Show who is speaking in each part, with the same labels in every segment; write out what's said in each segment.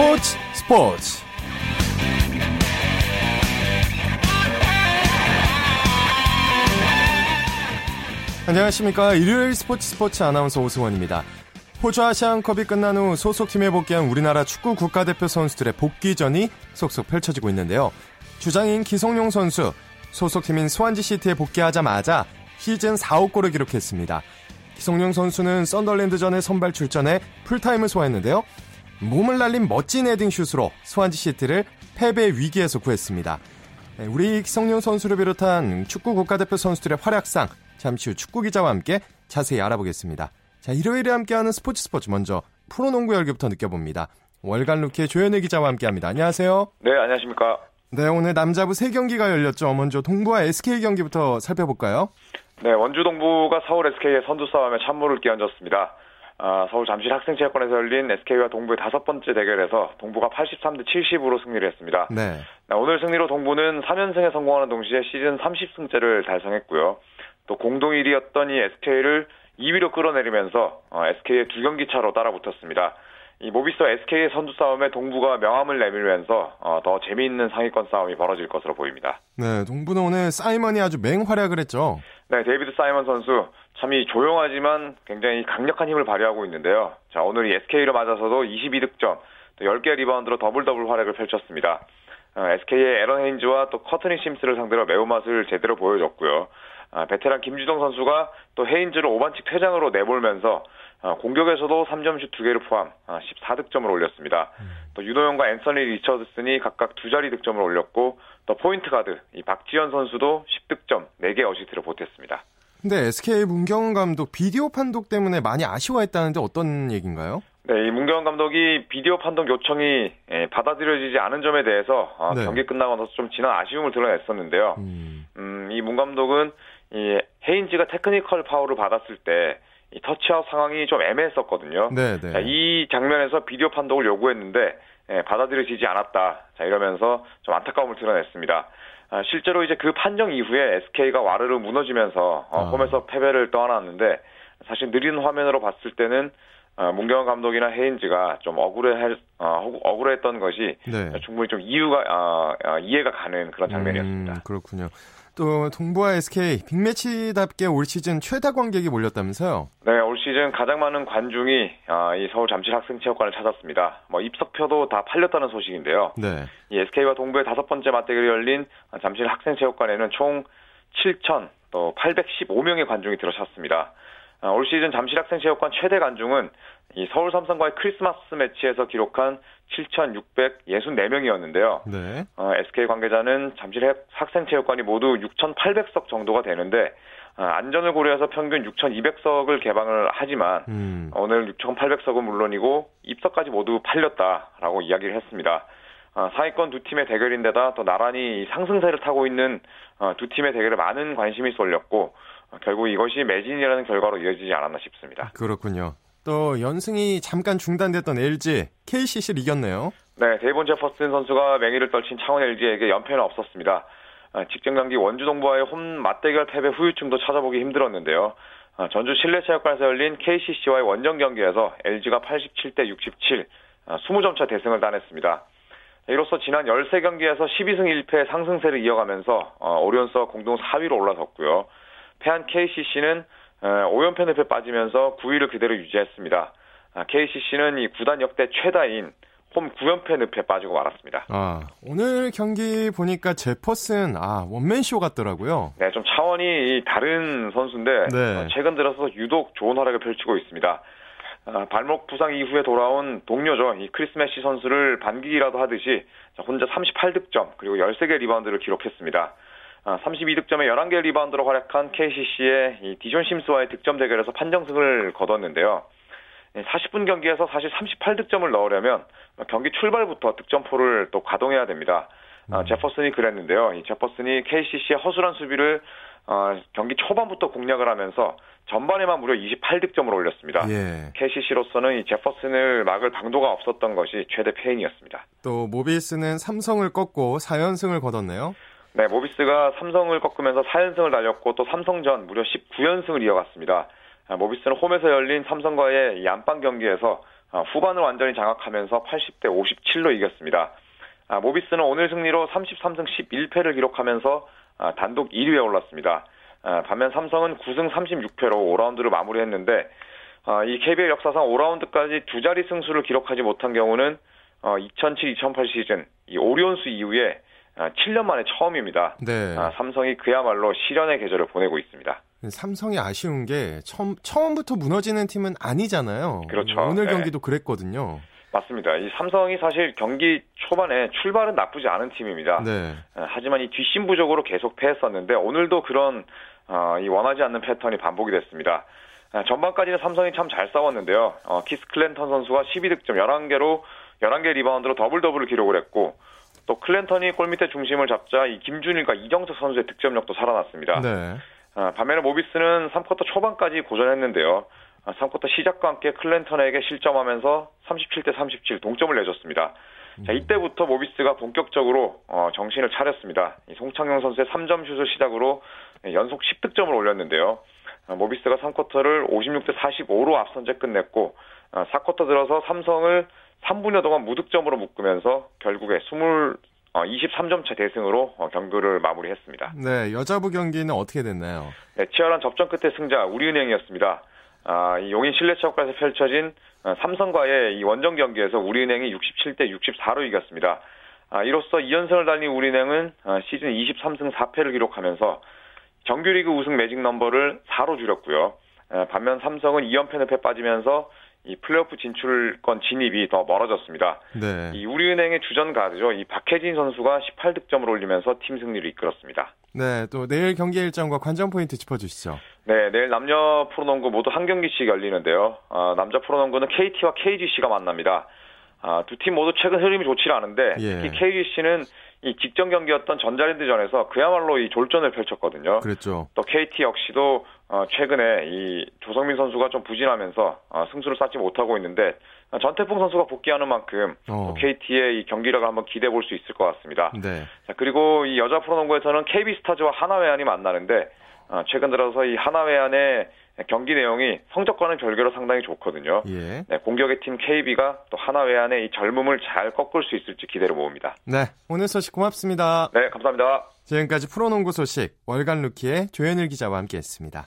Speaker 1: 스포츠 스포츠. 안녕하십니까. 일요일 스포츠 스포츠 아나운서 오승원입니다. 호주 아시안컵이 끝난 후 소속팀에 복귀한 우리나라 축구 국가대표 선수들의 복귀전이 속속 펼쳐지고 있는데요. 주장인 기성용 선수 소속팀인 스완지 시티에 복귀하자마자 시즌 4호 골을 기록했습니다. 기성용 선수는 썬덜랜드전에 선발 출전해 풀타임을 소화했는데요 몸을 날린 멋진 헤딩슛으로 스완지 시티를 패배 위기에서 구했습니다. 네, 우리 기성용 선수를 비롯한 축구 국가대표 선수들의 활약상 잠시 후 축구 기자와 함께 자세히 알아보겠습니다. 자, 일요일에 함께하는 스포츠 스포츠 먼저 프로농구 열기부터 느껴봅니다. 월간 루키의 조현우 기자와 함께합니다. 안녕하세요.
Speaker 2: 네, 안녕하십니까.
Speaker 1: 네, 오늘 남자부 3경기가 열렸죠. 먼저 동부와 SK 경기부터 살펴볼까요?
Speaker 2: 네, 원주 동부가 서울 SK의 선두 싸움에 찬물을 끼얹었습니다. 아, 서울 잠실 학생체육관에서 열린 SK와 동부의 다섯 번째 대결에서 동부가 83대 70으로 승리를 했습니다. 네. 오늘 승리로 동부는 3연승에 성공하는 동시에 시즌 30승째를 달성했고요. 또 공동 1위였던 이 SK를 2위로 끌어내리면서 어, SK의 두 경기 차로 따라붙었습니다. 이 모비스와 SK의 선두 싸움에 동부가 명함을 내밀면서 어, 더 재미있는 상위권 싸움이 벌어질 것으로 보입니다.
Speaker 1: 네, 동부는 오늘 사이먼이 아주 맹활약을 했죠.
Speaker 2: 네, 데이비드 사이먼 선수 참 이 조용하지만 굉장히 강력한 힘을 발휘하고 있는데요. 자, 오늘 이 SK를 맞아서도 22득점, 또 10개 리바운드로 더블 더블 활약을 펼쳤습니다. 어, SK의 애런 헤인즈와 또 코트니 심스를 상대로 매운맛을 제대로 보여줬고요. 아, 베테랑 김주성 선수가 또 헤인즈를 5반칙 퇴장으로 내몰면서 아, 공격에서도 3점슛 2개를 포함 14득점을 아, 올렸습니다. 음. 또 윤호영과 앤서니 리처드슨이 각각 두 자리 득점을 올렸고 또 포인트 가드 이 박지현 선수도 10득점 4개 어시스트를 보탰습니다.
Speaker 1: 근데 SK 문경은 감독 비디오 판독 때문에 많이 아쉬워했다는데 어떤 얘기인가요?
Speaker 2: 네, 이 문경은 감독이 비디오 판독 요청이 예, 받아들여지지 않은 점에 대해서 어, 네. 경기 끝나고 나서 좀 진한 아쉬움을 드러냈었는데요. 음, 음 이 문 감독은 이 헤인즈가 테크니컬 파울을 받았을 때 이 터치아웃 상황이 좀 애매했었거든요. 네, 네. 자, 이 장면에서 비디오 판독을 요구했는데 예, 받아들여지지 않았다. 자 이러면서 좀 안타까움을 드러냈습니다. 아, 실제로 이제 그 판정 이후에 SK가 와르르 무너지면서 어, 아. 홈에서 패배를 떠안았는데 사실 느린 화면으로 봤을 때는 어, 문경원 감독이나 헤인즈가 좀 억울해 어, 억울했던 것이 네. 충분히 좀 이유가 어, 어, 이해가 가는 그런 장면이었습니다. 음,
Speaker 1: 그렇군요. 또 동부와 SK 빅매치답게 올 시즌 최다 관객이 몰렸다면서요?
Speaker 2: 네, 올 시즌 가장 많은 관중이 아, 이 서울 잠실 학생체육관을 찾았습니다. 뭐 입석표도 다 팔렸다는 소식인데요. 네. 이 SK와 동부의 다섯 번째 맞대결이 열린 잠실 학생체육관에는 총 7천 또 815명의 관중이 들어찼습니다. 아, 올 시즌 잠실 학생체육관 최대 관중은 이 서울 삼성과의 크리스마스 매치에서 기록한 7,664명이었는데요. 네. 어, SK 관계자는 잠실 학생체육관이 모두 6,800석 정도가 되는데 어, 안전을 고려해서 평균 6,200석을 개방을 하지만 음. 오늘 6,800석은 물론이고 입석까지 모두 팔렸다라고 이야기를 했습니다. 어, 상위권 두 팀의 대결인데다 또 나란히 상승세를 타고 있는 어, 두 팀의 대결에 많은 관심이 쏠렸고 결국 이것이 매진이라는 결과로 이어지지 않았나 싶습니다.
Speaker 1: 그렇군요. 또 연승이 잠깐 중단됐던 LG, KCC를 이겼네요.
Speaker 2: 네, 데이본 제퍼슨 선수가 맹위를 떨친 창원 LG에게 연패는 없었습니다. 아, 직전 경기 원주 동부와의 홈 맞대결 패배 후유증도 찾아보기 힘들었는데요. 아, 전주 실내체육관에서 열린 KCC와의 원정 경기에서 LG가 87대 67, 20점 차 대승을 따냈습니다. 이로써 지난 13경기에서 12승 1패 상승세를 이어가면서 어, 오리온스와 공동 4위로 올라섰고요. 패한 KCC는 5연패 늪에 빠지면서 9위를 그대로 유지했습니다. KCC는 아, 이 구단 역대 최다인 홈 9연패 늪에 빠지고 말았습니다.
Speaker 1: 아, 오늘 경기 보니까 제퍼슨, 아, 원맨쇼 같더라고요.
Speaker 2: 네, 좀 차원이 다른 선수인데, 네. 어, 최근 들어서 유독 좋은 활약을 펼치고 있습니다. 아, 발목 부상 이후에 돌아온 동료죠. 이 크리스 매시 선수를 반기기라도 하듯이 혼자 38득점, 그리고 13개 리바운드를 기록했습니다. 32득점에 아, 11개 리바운드로 활약한 KCC의 이 디숀 심스와의 득점 대결에서 판정승을 거뒀는데요. 40분 경기에서 사실 38득점을 넣으려면 경기 출발부터 득점포를 또 가동해야 됩니다. 아, 음. 제퍼슨이 그랬는데요. 이 제퍼슨이 KCC의 허술한 수비를 어, 경기 초반부터 공략을 하면서 전반에만 무려 28득점을 올렸습니다. 예. KCC로서는 이 제퍼슨을 막을 방도가 없었던 것이 최대 패인이었습니다.
Speaker 1: 또 모비스는 삼성을 꺾고 4연승을 거뒀네요.
Speaker 2: 네, 모비스가 삼성을 꺾으면서 4연승을 달렸고 또 삼성전 무려 19연승을 이어갔습니다. 아, 모비스는 홈에서 열린 삼성과의 이 안방 경기에서 아, 후반을 완전히 장악하면서 80대 57로 이겼습니다. 아, 모비스는 오늘 승리로 33승 11패를 기록하면서 아, 단독 1위에 올랐습니다. 반면 삼성은 9승 36패로 5라운드를 마무리했는데 이 KBL 역사상 5라운드까지 두 자리 승수를 기록하지 못한 경우는 2007-2008 어, 시즌 이 오리온스 이후에 7년 만에 처음입니다. 네. 삼성이 그야말로 시련의 계절을 보내고 있습니다.
Speaker 1: 삼성이 아쉬운 게 처음 처음부터 무너지는 팀은 아니잖아요.
Speaker 2: 그렇죠.
Speaker 1: 오늘 네. 경기도 그랬거든요.
Speaker 2: 맞습니다. 이 삼성이 사실 경기 초반에 출발은 나쁘지 않은 팀입니다. 네. 하지만 이 뒷심 부족으로 계속 패했었는데 오늘도 그런 어, 이 원하지 않는 패턴이 반복이 됐습니다. 전반까지는 삼성이 참 잘 싸웠는데요. 어, 키스 클랜턴 선수가 12득점 11개로 11개 리바운드로 더블 더블을 기록을 했고 또 클랜턴이 골밑에 중심을 잡자 이 김준일과 이정석 선수의 득점력도 살아났습니다. 네. 아, 반면에 모비스는 3쿼터 초반까지 고전했는데요. 3쿼터 아, 시작과 함께 클랜턴에게 실점하면서 37대 37 동점을 내줬습니다. 자, 이때부터 모비스가 본격적으로 어, 정신을 차렸습니다. 송창용 선수의 3점 슛을 시작으로 연속 10득점을 올렸는데요. 아, 모비스가 3쿼터를 56대 45로 앞선 채 끝냈고 4쿼터 들어서 삼성을 3분여 동안 무득점으로 묶으면서 결국에 20 어, 23점 차 대승으로 어, 경기를 마무리했습니다.
Speaker 1: 네, 여자부 경기는 어떻게 됐나요?
Speaker 2: 네, 치열한 접전 끝에 승자 우리은행이었습니다. 아, 이 용인 실내체육관에서 펼쳐진 어, 삼성과의 이 원정 경기에서 우리은행이 67대 64로 이겼습니다. 아, 이로써 2연승을 달린 우리은행은 어, 시즌 23승 4패를 기록하면서 정규리그 우승 매직 넘버를 4로 줄였고요. 에, 반면 삼성은 2연패 늪에 빠지면서 이 플레이오프 진출권 진입이 더 멀어졌습니다. 네. 이 우리은행의 주전 가드죠. 이 박혜진 선수가 18득점을 올리면서 팀 승리를 이끌었습니다.
Speaker 1: 네, 또 내일 경기 일정과 관전 포인트 짚어주시죠.
Speaker 2: 네, 내일 남녀 프로농구 모두 한 경기씩 열리는데요. 아, 남자 프로농구는 KT와 KGC가 만납니다. 아, 두 팀 모두 최근 흐름이 좋지 않은데 예. 특히 KGC는 이 직전 경기였던 전자랜드전에서 그야말로 이 졸전을 펼쳤거든요.
Speaker 1: 그렇죠.
Speaker 2: 또 KT 역시도 어, 최근에 이 조성민 선수가 좀 부진하면서 어, 승수를 쌓지 못하고 있는데 어, 전태풍 선수가 복귀하는 만큼 어. KT의 이 경기력을 한번 기대해 볼 수 있을 것 같습니다. 네. 자, 그리고 이 여자 프로농구에서는 KB스타즈와 하나회안이 만나는데 어, 최근 들어서 이 하나회안의 경기 내용이 성적과는 별개로 상당히 좋거든요. 예. 네, 공격의 팀 KB가 또 하나 외환의 이 젊음을 잘 꺾을 수 있을지 기대를 모읍니다.
Speaker 1: 네, 오늘 소식 고맙습니다.
Speaker 2: 네, 감사합니다.
Speaker 1: 지금까지 프로농구 소식 월간 루키의 조현일 기자와 함께했습니다.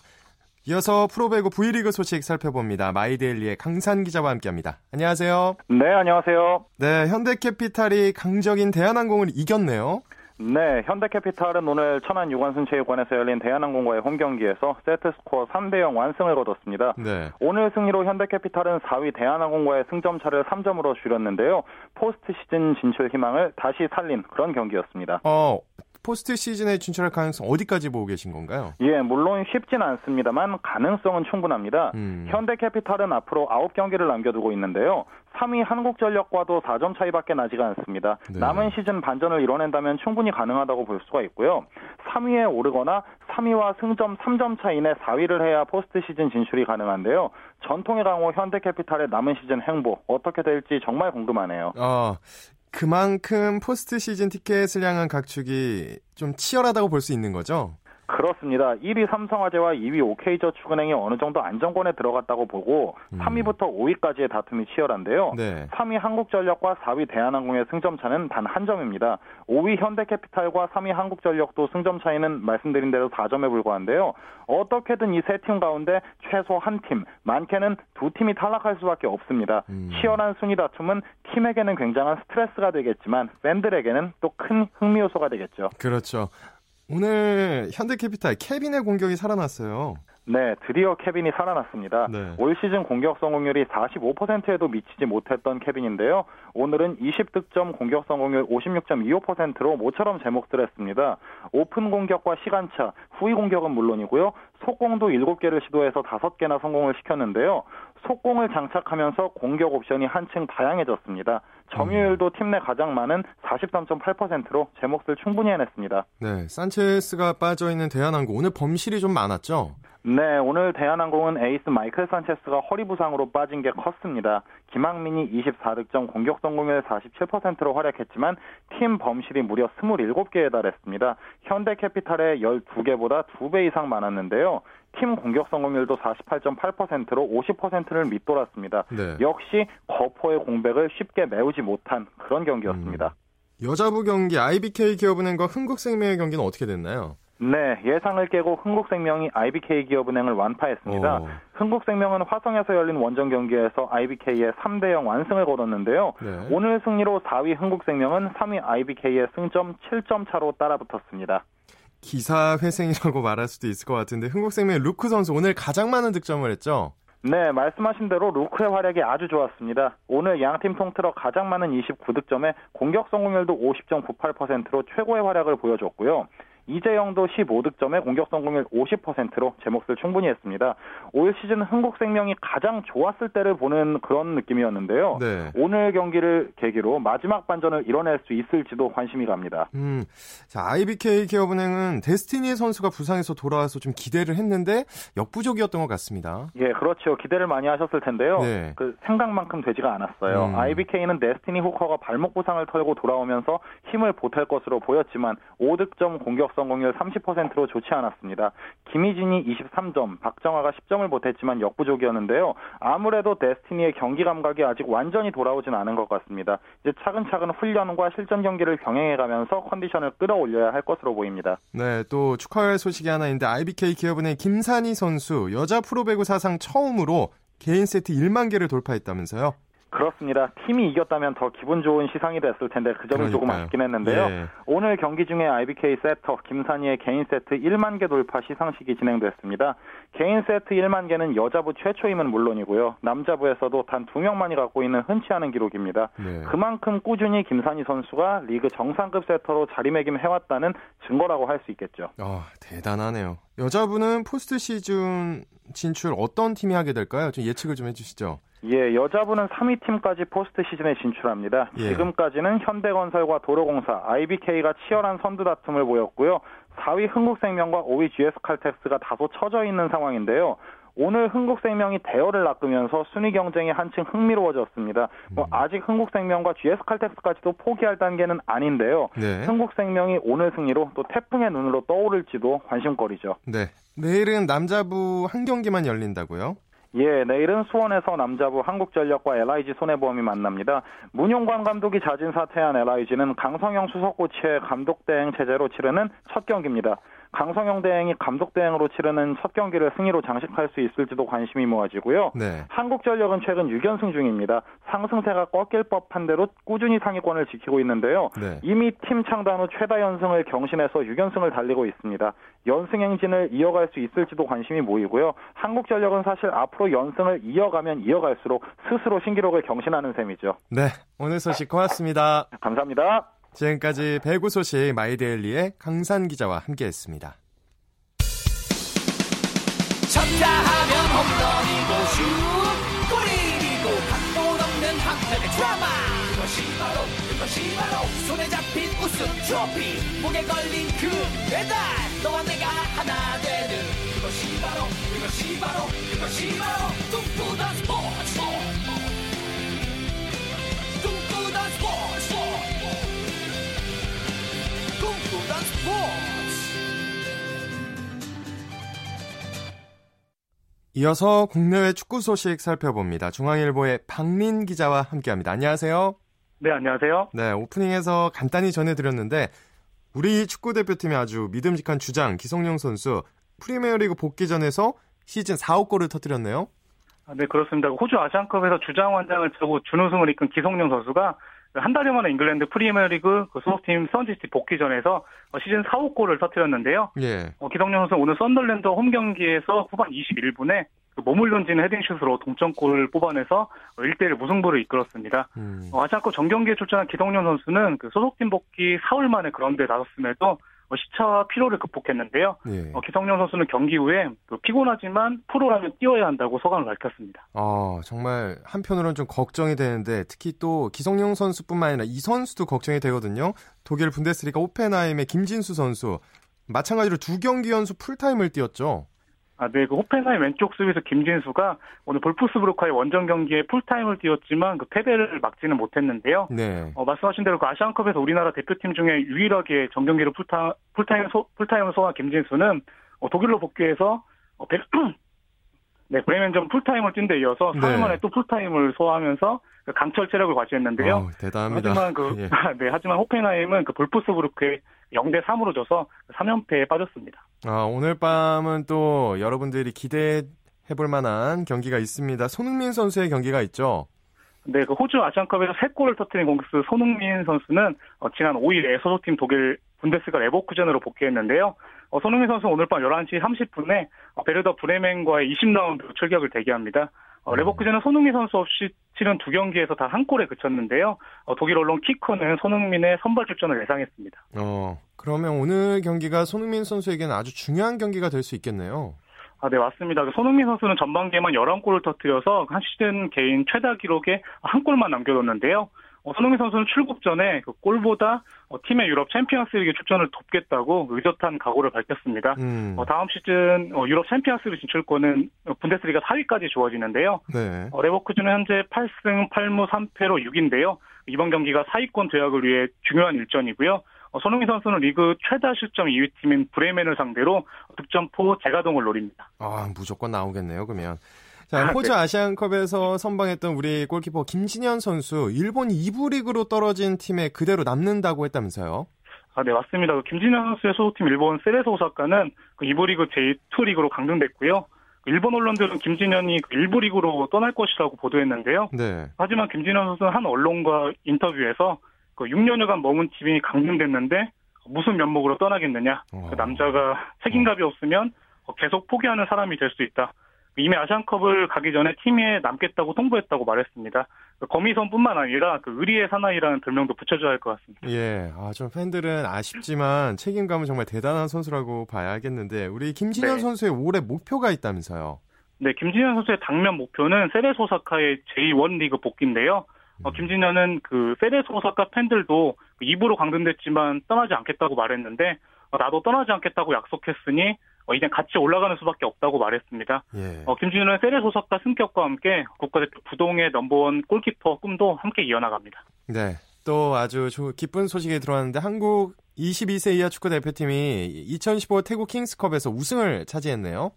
Speaker 1: 이어서 프로배구 V리그 소식 살펴봅니다. 마이데일리의 강산 기자와 함께합니다. 안녕하세요.
Speaker 3: 네, 안녕하세요.
Speaker 1: 네, 현대캐피탈이 강적인 대한항공을 이겼네요.
Speaker 3: 네, 현대캐피탈은 오늘 천안 유관순 체육관에서 열린 대한항공과의 홈 경기에서 세트 스코어 3대 0 완승을 거뒀습니다. 네. 오늘 승리로 현대캐피탈은 4위 대한항공과의 승점 차를 3점으로 줄였는데요. 포스트 시즌 진출 희망을 다시 살린 그런 경기였습니다.
Speaker 1: 어, 포스트 시즌에 진출할 가능성 어디까지 보고 계신 건가요?
Speaker 3: 예, 물론 쉽진 않습니다만 가능성은 충분합니다. 음. 현대캐피탈은 앞으로 9경기를 남겨두고 있는데요. 3위 한국전력과도 4점 차이밖에 나지가 않습니다. 네. 남은 시즌 반전을 이뤄낸다면 충분히 가능하다고 볼 수가 있고요. 3위에 오르거나 3위와 승점 3점 차이 내 4위를 해야 포스트 시즌 진출이 가능한데요. 전통의 강호 현대캐피탈의 남은 시즌 행보 어떻게 될지 정말 궁금하네요.
Speaker 1: 아, 그만큼 포스트 시즌 티켓을 향한 각축이 좀 치열하다고 볼 수 있는 거죠?
Speaker 3: 그렇습니다. 1위 삼성화재와 2위 OK저축은행이 어느 정도 안정권에 들어갔다고 보고 음. 3위부터 5위까지의 다툼이 치열한데요. 네. 3위 한국전력과 4위 대한항공의 승점 차는 단 한 점입니다. 5위 현대캐피탈과 3위 한국전력도 승점 차이는 말씀드린 대로 4점에 불과한데요. 어떻게든 이 세 팀 가운데 최소 한 팀, 많게는 두 팀이 탈락할 수밖에 없습니다. 음. 치열한 순위 다툼은 팀에게는 굉장한 스트레스가 되겠지만 팬들에게는 또 큰 흥미 요소가 되겠죠.
Speaker 1: 그렇죠. 오늘 현대캐피탈 케빈의 공격이 살아났어요.
Speaker 3: 네, 드디어 케빈이 살아났습니다. 네. 올 시즌 공격 성공률이 45%에도 미치지 못했던 케빈인데요. 오늘은 20득점 공격 성공률 56.25%로 모처럼 제몫을 했습니다. 오픈 공격과 시간차, 후위 공격은 물론이고요. 속공도 7개를 시도해서 5개나 성공을 시켰는데요. 속공을 장착하면서 공격 옵션이 한층 다양해졌습니다. 점유율도 팀 내 가장 많은 43.8%로 제 몫을 충분히 해냈습니다.
Speaker 1: 네, 산체스가 빠져 있는 대한항공 오늘 범실이 좀 많았죠?
Speaker 3: 네, 오늘 대한항공은 에이스 마이클 산체스가 허리 부상으로 빠진 게 컸습니다. 김학민이 24득점 공격 성공률 47%로 활약했지만 팀 범실이 무려 27개에 달했습니다. 현대캐피탈의 12개보다 2배 이상 많았는데요. 팀 공격 성공률도 48.8%로 50%를 밑돌았습니다. 네. 역시 거포의 공백을 쉽게 메우지 못한 그런 경기였습니다.
Speaker 1: 음. 여자부 경기 IBK 기업은행과 흥국생명의 경기는 어떻게 됐나요?
Speaker 3: 네, 예상을 깨고 흥국생명이 IBK 기업은행을 완파했습니다. 오. 흥국생명은 화성에서 열린 원정 경기에서 IBK의 3대 0 완승을 거뒀는데요. 네. 오늘 승리로 4위 흥국생명은 3위 IBK의 승점 7점 차로 따라붙었습니다.
Speaker 1: 기사 회생이라고 말할 수도 있을 것 같은데 흥국생명 루크 선수 오늘 가장 많은 득점을 했죠.
Speaker 3: 네, 말씀하신 대로 루크의 활약이 아주 좋았습니다. 오늘 양팀 통틀어 가장 많은 29득점에 공격 성공률도 50.98%로 최고의 활약을 보여줬고요. 이재영도 15득점에 공격 성공률 50%로 제 몫을 충분히 했습니다. 올 시즌 흥국생명이 가장 좋았을 때를 보는 그런 느낌이었는데요. 네. 오늘 경기를 계기로 마지막 반전을 이뤄낼 수 있을지도 관심이 갑니다. 음,
Speaker 1: 자 IBK 기업은행은 데스티니 선수가 부상해서 돌아와서 좀 기대를 했는데 역부족이었던 것 같습니다.
Speaker 3: 예, 그렇죠. 기대를 많이 하셨을 텐데요. 네. 그 생각만큼 되지가 않았어요. 음. IBK는 데스티니 후커가 발목 부상을 털고 돌아오면서 힘을 보탤 것으로 보였지만 5득점 공격 성공률 30%로 좋지 않았습니다. 김희진이 23점, 박정아가 10점을 못했지만 역부족이었는데요. 아무래도 데스티니의 경기 감각이 아직 완전히 돌아오진 않은 것 같습니다. 이제 차근차근 훈련과 실전 경기를 병행해가면서 컨디션을 끌어올려야 할 것으로 보입니다.
Speaker 1: 네, 또 축하할 소식이 하나 있는데 IBK 기업은의 김산희 선수 여자 프로배구 사상 처음으로 개인 세트 1만 개를 돌파했다면서요?
Speaker 3: 그렇습니다. 팀이 이겼다면 더 기분 좋은 시상이 됐을 텐데 그 점은 그러니까요. 조금 아쉽긴 했는데요. 예. 오늘 경기 중에 IBK 세터 김산희의 개인 세트 1만 개 돌파 시상식이 진행됐습니다. 개인 세트 1만 개는 여자부 최초임은 물론이고요. 남자부에서도 단 두 명만이 갖고 있는 흔치 않은 기록입니다. 네. 그만큼 꾸준히 김산희 선수가 리그 정상급 세터로 자리매김해왔다는 증거라고 할 수 있겠죠.
Speaker 1: 아, 대단하네요. 여자부는 포스트 시즌 진출 어떤 팀이 하게 될까요? 좀 예측을 좀 해주시죠.
Speaker 3: 예, 여자부는 3위 팀까지 포스트 시즌에 진출합니다. 예. 지금까지는 현대건설과 도로공사, IBK가 치열한 선두 다툼을 보였고요. 4위 흥국생명과 5위 GS칼텍스가 다소 처져 있는 상황인데요. 오늘 흥국생명이 대어를 낚으면서 순위 경쟁이 한층 흥미로워졌습니다. 뭐 음. 아직 흥국생명과 GS칼텍스까지도 포기할 단계는 아닌데요. 네. 흥국생명이 오늘 승리로 또 태풍의 눈으로 떠오를지도 관심거리죠.
Speaker 1: 네. 내일은 남자부 한 경기만 열린다고요?
Speaker 3: 예, 내일은 수원에서 남자부 한국전력과 LIG 손해보험이 만납니다. 문용관 감독이 자진 사퇴한 LIG는 강성영 수석 코치의 감독 대행 체제로 치르는 첫 경기입니다. 강성영 대행이 감독 대행으로 치르는 첫 경기를 승리로 장식할 수 있을지도 관심이 모아지고요. 네. 한국전력은 최근 6연승 중입니다. 상승세가 꺾일 법한 대로 꾸준히 상위권을 지키고 있는데요. 네. 이미 팀 창단 후 최다 연승을 경신해서 6연승을 달리고 있습니다. 연승 행진을 이어갈 수 있을지도 관심이 모이고요. 한국전력은 사실 앞으로 연승을 이어가면 이어갈수록 스스로 신기록을 경신하는 셈이죠.
Speaker 1: 네, 오늘 소식 고맙습니다.
Speaker 3: 감사합니다.
Speaker 1: 지금까지 배구 소식 마이데일리의 강산 기자와 함께했습니다. 쳤다 하면 홈런이고 슛 골이고 각본 없는 한편의 드라마. 그것이 바로 그것이 바로 손에 잡힌 우승 트로피. 목에 걸린 그 배달 너와 내가 하나 되는. 그것이 바로 그것이 바로 그것이 바로 꿈꾸던 스포츠 이어서 국내외 축구 소식 살펴봅니다. 중앙일보의 박민 기자와 함께합니다. 안녕하세요.
Speaker 4: 네, 안녕하세요.
Speaker 1: 네, 오프닝에서 간단히 전해드렸는데 우리 축구 대표팀의 아주 믿음직한 주장 기성용 선수 프리미어리그 복귀전에서 시즌 4호 골을 터뜨렸네요.
Speaker 4: 아, 네, 그렇습니다. 호주 아시안컵에서 주장 완장을 차고 준우승을 이끈 기성용 선수가 한 달여 만에 잉글랜드 프리미어리그 그 소속팀 스완지시티 복귀전에서 시즌 4호 골을 터뜨렸는데요. 예. 어, 기성용 선수 오늘 선덜랜드 홈 경기에서 후반 21분에 그 몸을 던지는 헤딩슛으로 동점골을 뽑아내서 1대1 무승부를 이끌었습니다. 음. 어, 아시안컵 정경기에 출전한 기성용 선수는 그 소속팀 복귀 4월 만에 그런데 나섰음에도 어, 시차와 피로를 극복했는데요. 예. 어, 기성용 선수는 경기 후에 그 피곤하지만 프로라면 뛰어야 한다고 소감을 밝혔습니다.
Speaker 1: 아 정말 한편으로는 좀 걱정이 되는데 특히 또 기성용 선수뿐만 아니라 이 선수도 걱정이 되거든요. 독일 분데스리가 오펜하임의 김진수 선수 마찬가지로 두 경기 연속 풀타임을 뛰었죠.
Speaker 4: 아, 네, 그 호펜하임 왼쪽 수비수 김진수가 오늘 볼프스부르크와의 원정 경기에 풀타임을 뛰었지만 그 패배를 막지는 못했는데요. 네. 어, 말씀하신 대로 그 아시안컵에서 우리나라 대표팀 중에 유일하게 전 경기를 풀타, 풀타임 소, 풀타임을 소화한 김진수는 어, 독일로 복귀해서 어, 배, 네, 브레멘전 풀타임을 뛴 데 이어서 4일 만에 또 풀타임을 소화하면서 그 강철 체력을 과시했는데요. 어,
Speaker 1: 대단합니다.
Speaker 4: 하지만 그 예. 네, 하지만 호펜하임은 그 볼프스부르크에 0대 3으로 져서 3연패에 빠졌습니다.
Speaker 1: 아, 오늘 밤은 또 여러분들이 기대해 볼 만한 경기가 있습니다. 손흥민 선수의 경기가 있죠.
Speaker 4: 네, 그 호주 아시안컵에서 3골을 터뜨린 공격수 손흥민 선수는 어, 지난 5일에 소속팀 독일 분데스가 레버쿠젠으로 복귀했는데요. 어, 손흥민 선수 오늘 밤 11시 30분에 어, 베르더 브레멘과의 20라운드 출격을 대기합니다. 어, 음. 레버쿠젠은 손흥민 선수 없이 치른 두 경기에서 다 한 골에 그쳤는데요. 어, 독일 언론 키커는 손흥민의 선발 출전을 예상했습니다.
Speaker 1: 어, 그러면 오늘 경기가 손흥민 선수에게는 아주 중요한 경기가 될 수 있겠네요.
Speaker 4: 아, 네, 맞습니다. 그 손흥민 선수는 전반기에만 11골을 터뜨려서 한 시즌 개인 최다 기록에 한 골만 남겨뒀는데요. 어, 손흥민 선수는 출국 전에 그 골보다 어, 팀의 유럽 챔피언스리그 출전을 돕겠다고 의젓한 각오를 밝혔습니다. 음. 어, 다음 시즌 어, 유럽 챔피언스리그 진출권은 분데스리가 4위까지 주어지는데요. 네. 어, 레버쿠즈는 현재 8승 8무 3패로 6인데요. 이번 경기가 4위권 도약을 위해 중요한 일전이고요. 어, 손흥민 선수는 리그 최다 실점 2위 팀인 브레멘을 상대로 득점포 재가동을 노립니다.
Speaker 1: 아 무조건 나오겠네요. 그러면 자, 호주 네. 아시안컵에서 선방했던 우리 골키퍼 김진현 선수 일본 2부 리그로 떨어진 팀에 그대로 남는다고 했다면서요?
Speaker 4: 아, 네, 맞습니다. 그 김진현 선수의 소속팀 일본 세레소 오사카는 그 2부 리그 제2 리그로 강등됐고요. 일본 언론들은 김진현이 1부 그 리그로 떠날 것이라고 보도했는데요. 네. 하지만 김진현 선수는 한 언론과 인터뷰에서 그 6년여간 머문 팀이 강등됐는데 무슨 면목으로 떠나겠느냐. 그 어. 그 남자가 책임감이 없으면 계속 포기하는 사람이 될 수 있다. 이미 아시안컵을 가기 전에 팀에 남겠다고 통보했다고 말했습니다. 거미선뿐만 아니라 그 의리의 사나이라는 별명도 붙여줘야 할 것 같습니다.
Speaker 1: 예, 아, 좀 팬들은 아쉽지만 책임감은 정말 대단한 선수라고 봐야겠는데 우리 김진현 네. 선수의 올해 목표가 있다면서요?
Speaker 4: 네, 김진현 선수의 당면 목표는 세레소 사카의 제1 리그 복귀인데요. 어, 음. 김진현은 그 세레소 사카 팬들도 2부로 강등됐지만 떠나지 않겠다고 말했는데 어, 나도 떠나지 않겠다고 약속했으니 어, 이제 같이 올라가는 수밖에 없다고 말했습니다. 예. 어, 김준현은 세례 소속과 승격과 함께 국가대표 부동의 넘버원 골키퍼 꿈도 함께 이어나갑니다.
Speaker 1: 네. 또 아주 기쁜 소식이 들어왔는데 한국 22세 이하 축구 대표팀이 2015 태국 킹스컵에서 우승을 차지했네요.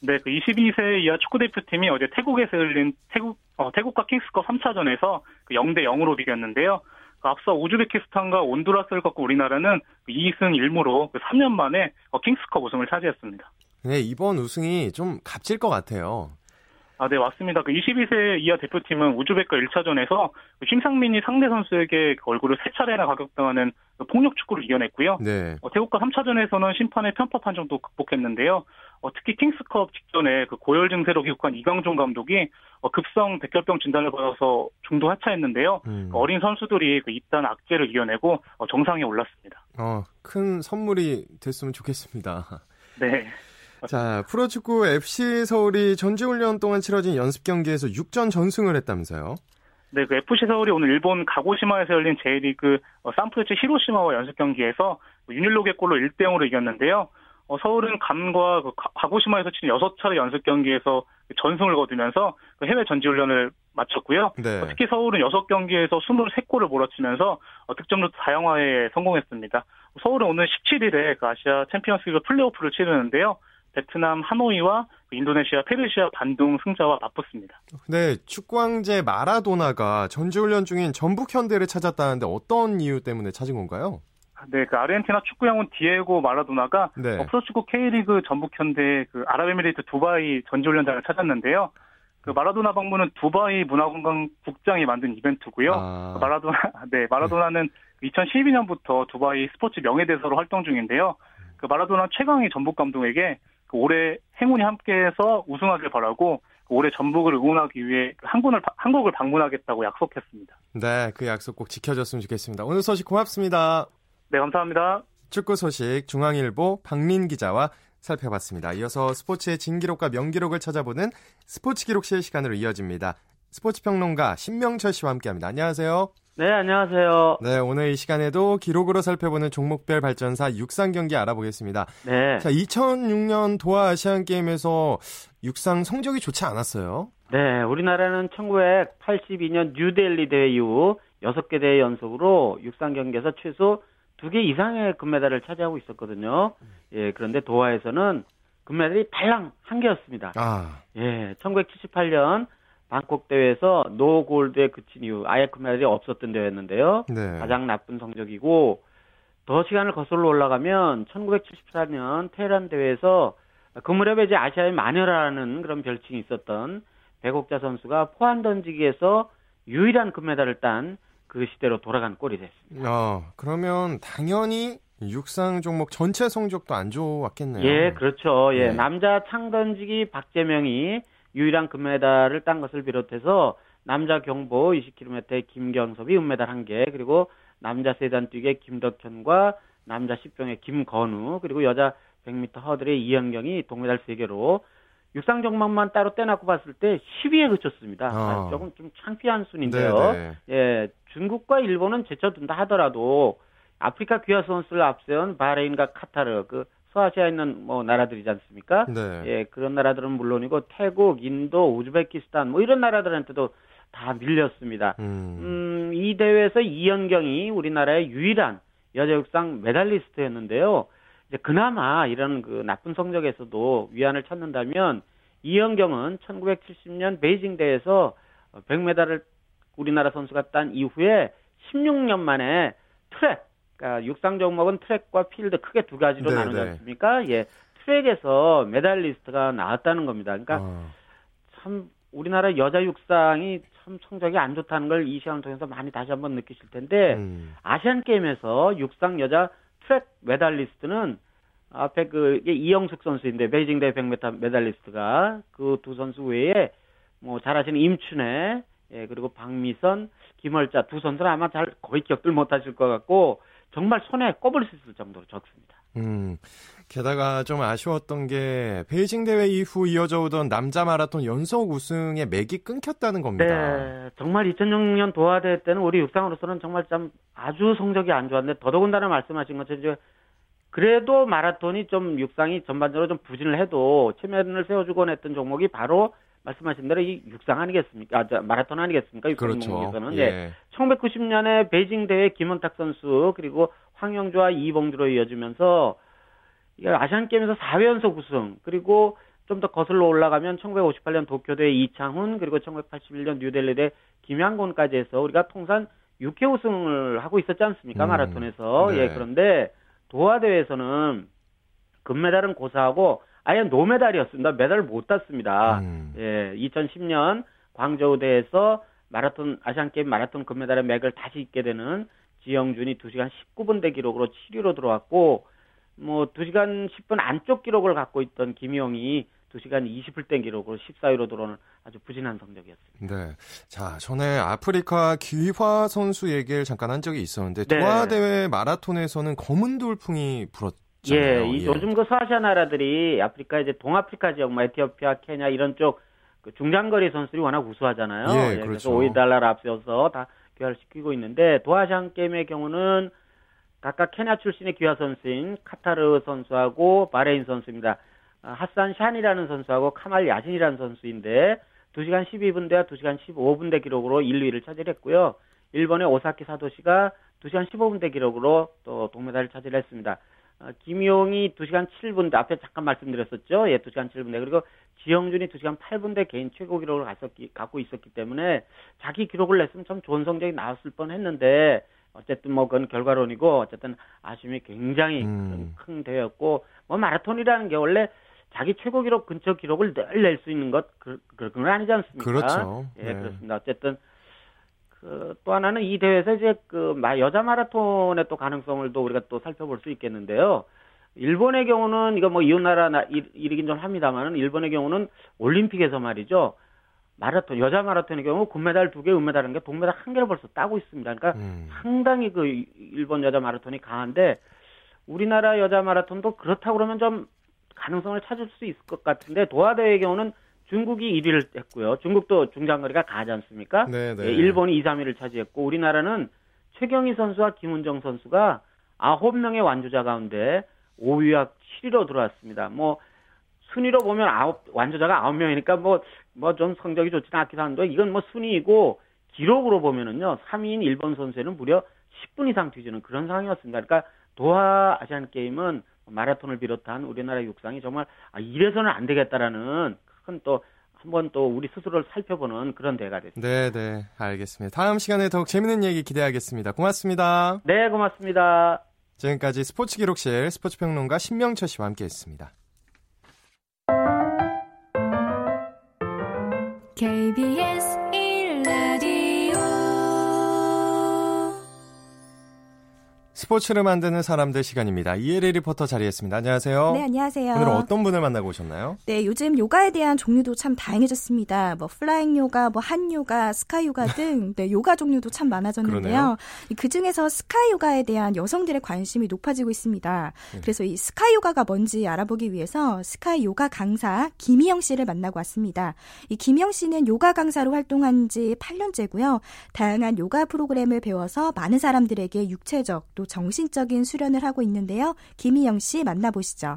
Speaker 4: 네, 그 22세 이하 축구 대표팀이 어제 태국에서 열린 태국 어, 태국과 킹스컵 3차전에서 그 0대 0으로 비겼는데요. 그 앞서 우즈베키스탄과 온두라스를 꺾고 우리나라는 2승 1무로 3년 만에 어, 킹스컵 우승을 차지했습니다.
Speaker 1: 네, 이번 우승이 좀 값질 것 같아요.
Speaker 4: 아, 네, 맞습니다. 그 22세 이하 대표팀은 우즈벡과 1차전에서 심상민이 상대 선수에게 그 얼굴을 세 차례나 가격당하는 그 폭력 축구를 이겨냈고요. 네. 어, 태국과 3차전에서는 심판의 편파 판정도 극복했는데요. 어, 특히 킹스컵 직전에 그 고열 증세로 귀국한 이강종 감독이 어, 급성 백혈병 진단을 받아서 중도 하차했는데요. 음. 그 어린 선수들이 그 잇단 악재를 이겨내고 어, 정상에 올랐습니다.
Speaker 1: 어, 큰 선물이 됐으면 좋겠습니다.
Speaker 4: 네.
Speaker 1: 자, 프로축구 FC 서울이 전지훈련 동안 치러진 연습 경기에서 6전 전승을 했다면서요?
Speaker 4: 네, 그 FC 서울이 오늘 일본 가고시마에서 열린 J리그 어, 산프레체 히로시마와 연습 경기에서 윤일록의 골로 1대 0으로 이겼는데요. 어, 서울은 감과 그 가고시마에서 치른 6차례 연습 경기에서 전승을 거두면서 그 해외 전지훈련을 마쳤고요. 네. 어, 특히 서울은 6경기에서 23골을 몰아치면서 어, 득점률 다양화에 성공했습니다. 서울은 오늘 17일에 그 아시아 챔피언스리그 플레이오프를 치르는데요. 베트남 하노이와 인도네시아 페르시아 반둥 승자와 맞붙습니다.
Speaker 1: 네, 축구왕제 마라도나가 전지훈련 중인 전북 현대를 찾았다는데 어떤 이유 때문에 찾은 건가요?
Speaker 4: 네, 그 아르헨티나 축구 영웅 디에고 마라도나가 네. 프로축구 K리그 전북 현대 그 아랍에미리트 두바이 전지훈련장을 찾았는데요. 그 마라도나 방문은 두바이 문화관광 국장이 만든 이벤트고요. 아. 마라도나 네 마라도나는 네. 2012년부터 두바이 스포츠 명예대사로 활동 중인데요. 그 마라도나 최강희 전북 감독에게 그 올해 행운이 함께해서 우승하길 바라고 그 올해 전북을 응원하기 위해 그 한국을 한국을 방문하겠다고 약속했습니다.
Speaker 1: 네, 그 약속 꼭 지켜줬으면 좋겠습니다. 오늘 소식 고맙습니다.
Speaker 4: 네, 감사합니다.
Speaker 1: 축구 소식 중앙일보 박민 기자와 살펴봤습니다. 이어서 스포츠의 진기록과 명기록을 찾아보는 스포츠 기록실 시간으로 이어집니다. 스포츠 평론가 신명철 씨와 함께합니다. 안녕하세요.
Speaker 5: 네, 안녕하세요.
Speaker 1: 네, 오늘 이 시간에도 기록으로 살펴보는 종목별 발전사 육상 경기 알아보겠습니다. 네. 자, 2006년 도하 아시안 게임에서 육상 성적이 좋지 않았어요.
Speaker 5: 네, 우리나라는 1982년 뉴델리 대회 이후 6개 대회 연속으로 육상 경기에서 최소 2개 이상의 금메달을 차지하고 있었거든요. 예, 그런데 도하에서는 금메달이 달랑 한 개였습니다. 아. 예, 1978년 방콕 대회에서 노 골드에 그친 이후 아예 금메달이 없었던 대회였는데요. 네. 가장 나쁜 성적이고 더 시간을 거슬러 올라가면 1974년 테헤란 대회에서 그 무렵에 이제 아시아의 마녀라는 그런 별칭이 있었던 배곡자 선수가 포환 던지기에서 유일한 금메달을 딴 그 시대로 돌아간 꼴이 됐습니다.
Speaker 1: 어, 그러면 당연히 육상 종목 전체 성적도 안 좋았겠네요.
Speaker 5: 예, 그렇죠. 예, 네. 남자 창 던지기 박재명이 유일한 금메달을 딴 것을 비롯해서 남자 경보 20km의 김경섭이 은메달 1개, 그리고 남자 세단 뛰기의 김덕현과 남자 10종의 김건우, 그리고 여자 100m 허들의 이현경이 동메달 3개로 육상 종목만 따로 떼놓고 봤을 때 10위에 그쳤습니다. 어. 조금 좀 창피한 순인데요. 네네. 예, 중국과 일본은 제쳐둔다 하더라도 아프리카 귀화 선수를 앞세운 바레인과 카타르 그 서아시아에 있는 뭐 나라들이지 않습니까? 네. 예, 그런 나라들은 물론이고 태국, 인도, 우즈베키스탄 뭐 이런 나라들한테도 다 밀렸습니다. 음, 음 이 대회에서 이현경이 우리나라의 유일한 여자 육상 메달리스트였는데요. 이제 그나마 이런 그 나쁜 성적에서도 위안을 찾는다면 이연경은 1990년 베이징 대회에서 100메달을 우리나라 선수가 딴 이후에 16년 만에 트랙 그러니까 육상 종목은 트랙과 필드 크게 두 가지로 네, 나누지 네. 않습니까? 예. 트랙에서 메달리스트가 나왔다는 겁니다. 그러니까 어. 참 우리나라 여자 육상이 참 성적이 안 좋다는 걸 이 시간을 통해서 많이 다시 한번 느끼실 텐데 음. 아시안 게임에서 육상 여자 트랙 메달리스트는 앞에 그 이영숙 선수인데 베이징 대회 100m 메달리스트가 그 두 선수 외에 뭐 잘 아시는 임춘애 예 그리고 박미선 김월자 두 선수는 아마 잘 거의 기억들 못하실 것 같고 정말 손에 꼽을 수 있을 정도로 적습니다. 음,
Speaker 1: 게다가 좀 아쉬웠던 게 베이징 대회 이후 이어져 오던 남자 마라톤 연속 우승의 맥이 끊겼다는 겁니다.
Speaker 5: 네, 정말 2006년 도하 대회 때는 우리 육상으로서는 정말 좀 아주 성적이 안 좋았는데 더더군다나 말씀하신 것처럼 그래도 마라톤이 좀 육상이 전반적으로 좀 부진을 해도 체면을 세워주곤 했던 종목이 바로 말씀하신 대로 이 육상 아니겠습니까? 아, 마라톤 아니겠습니까? 육상 그렇죠. 예. 네. 1990년에 베이징 대회 김원탁 선수 그리고 황영주와 이봉주로 이어지면서 아시안 게임에서 4회 연속 우승 그리고 좀 더 거슬러 올라가면 1958년 도쿄대 이창훈 그리고 1981년 뉴델리 대 김양곤까지 해서 우리가 통산 6회 우승을 하고 있었지 않습니까? 음. 마라톤에서. 네. 예, 그런데 도하 대회에서는 금메달은 고사하고 아예 노메달이었습니다. 메달을 못 땄습니다. 음. 예, 2010년 광저우 대회에서 마라톤 아시안 게임 마라톤 금메달의 맥을 다시 잇게 되는 지영준이 2시간 19분 대 기록으로 7위로 들어왔고 뭐 2시간 10분 안쪽 기록을 갖고 있던 김용이 2시간 20분 기록으로 14위로 들어오는 아주 부진한 성적이었습니다.
Speaker 1: 네. 자, 전에 아프리카 귀화 선수 얘기를 잠깐 한 적이 있었는데 네. 도하 대회 마라톤에서는 검은 돌풍이 불었
Speaker 5: 예, 예. 요즘 그 서아시아 나라들이 아프리카 이제 동아프리카 지역, 뭐 에티오피아, 케냐 이런 쪽 그 중장거리 선수들이 워낙 우수하잖아요. 예, 예, 그렇죠. 그래서 오일 달러를 앞세워서 다 귀화시키고 있는데 도하 아시안 게임의 경우는 각각 케냐 출신의 귀화 선수인 카타르 선수하고 바레인 선수입니다. 아, 하산 샨이라는 선수하고 카말 야신이라는 선수인데 2시간 12분대와 2시간 15분대 기록으로 1, 2위를 차지했고요. 일본의 오사키 사도시가 2시간 15분대 기록으로 또 동메달을 차지했습니다. 어, 김용이 2시간 7분대 앞에 잠깐 말씀드렸었죠. 예, 2시간 7분대. 그리고 지영준이 2시간 8분대 개인 최고 기록을 갔었기, 갖고 있었기 때문에 자기 기록을 냈으면 참 좋은 성적이 나왔을 뻔 했는데 어쨌든 뭐 그건 결과론이고 어쨌든 아쉬움이 굉장히 음. 큰, 큰 대회였고 뭐 마라톤이라는 게 원래 자기 최고 기록 근처 기록을 늘 낼 수 있는 것 그, 그런 건 아니지 않습니까?
Speaker 1: 그렇죠.
Speaker 5: 예, 네. 그렇습니다. 어쨌든 그 또 하나는 이 대회에서 이제 그 여자 마라톤의 또 가능성을 또 우리가 또 살펴볼 수 있겠는데요. 일본의 경우는 이거 뭐 이웃 나라 일이긴 좀 합니다만은 일본의 경우는 올림픽에서 말이죠. 마라톤 여자 마라톤의 경우 금메달 두 개, 은메달 한 개, 동메달 한 개를 벌써 따고 있습니다. 그러니까 음. 상당히 그 일본 여자 마라톤이 강한데 우리나라 여자 마라톤도 그렇다고 그러면 좀 가능성을 찾을 수 있을 것 같은데 도하 대회의 경우는 중국이 1위를 했고요. 중국도 중장거리가 가지 않습니까? 네, 네. 예, 일본이 2, 3위를 차지했고 우리나라는 최경희 선수와 김은정 선수가 9명의 완주자 가운데 5위와 7위로 들어왔습니다. 뭐 순위로 보면 아홉 완주자가 9명이니까 뭐 뭐 좀 성적이 좋지는 않긴 한데 이건 뭐 순위이고 기록으로 보면은요. 3위인 일본 선수에는 무려 10분 이상 뒤지는 그런 상황이었습니다. 그러니까 도하 아시안 게임은 마라톤을 비롯한 우리나라 육상이 정말 아, 이래서는 안 되겠다라는 큰또 한번 또 우리 스스로를 살펴보는 그런 대회가 됐습니다.
Speaker 1: 네, 네, 알겠습니다. 다음 시간에 더욱 재밌는 얘기 기대하겠습니다. 고맙습니다.
Speaker 5: 네, 고맙습니다.
Speaker 1: 지금까지 스포츠 기록실 스포츠 평론가 신명철 씨와 함께 했습니다. KBS 스포츠를 만드는 사람들 시간입니다. 이혜리 리포터 자리했습니다. 안녕하세요.
Speaker 6: 네, 안녕하세요.
Speaker 1: 오늘 어떤 분을 만나고 오셨나요?
Speaker 6: 네, 요즘 요가에 대한 종류도 참 다양해졌습니다. 뭐 flying 요가, 뭐 hot 요가, sky 요가 등 네, 요가 종류도 참 많아졌는데요. 그 중에서 sky 요가에 대한 여성들의 관심이 높아지고 있습니다. 네. 그래서 이 sky 요가가 뭔지 알아보기 위해서 sky 요가 강사 김희영 씨를 만나고 왔습니다. 이 김희영 씨는 요가 강사로 활동한 지 8년째고요. 다양한 요가 프로그램을 배워서 많은 사람들에게 육체적 또 정신적인 수련을 하고 있는데요. 김희영 씨 만나보시죠.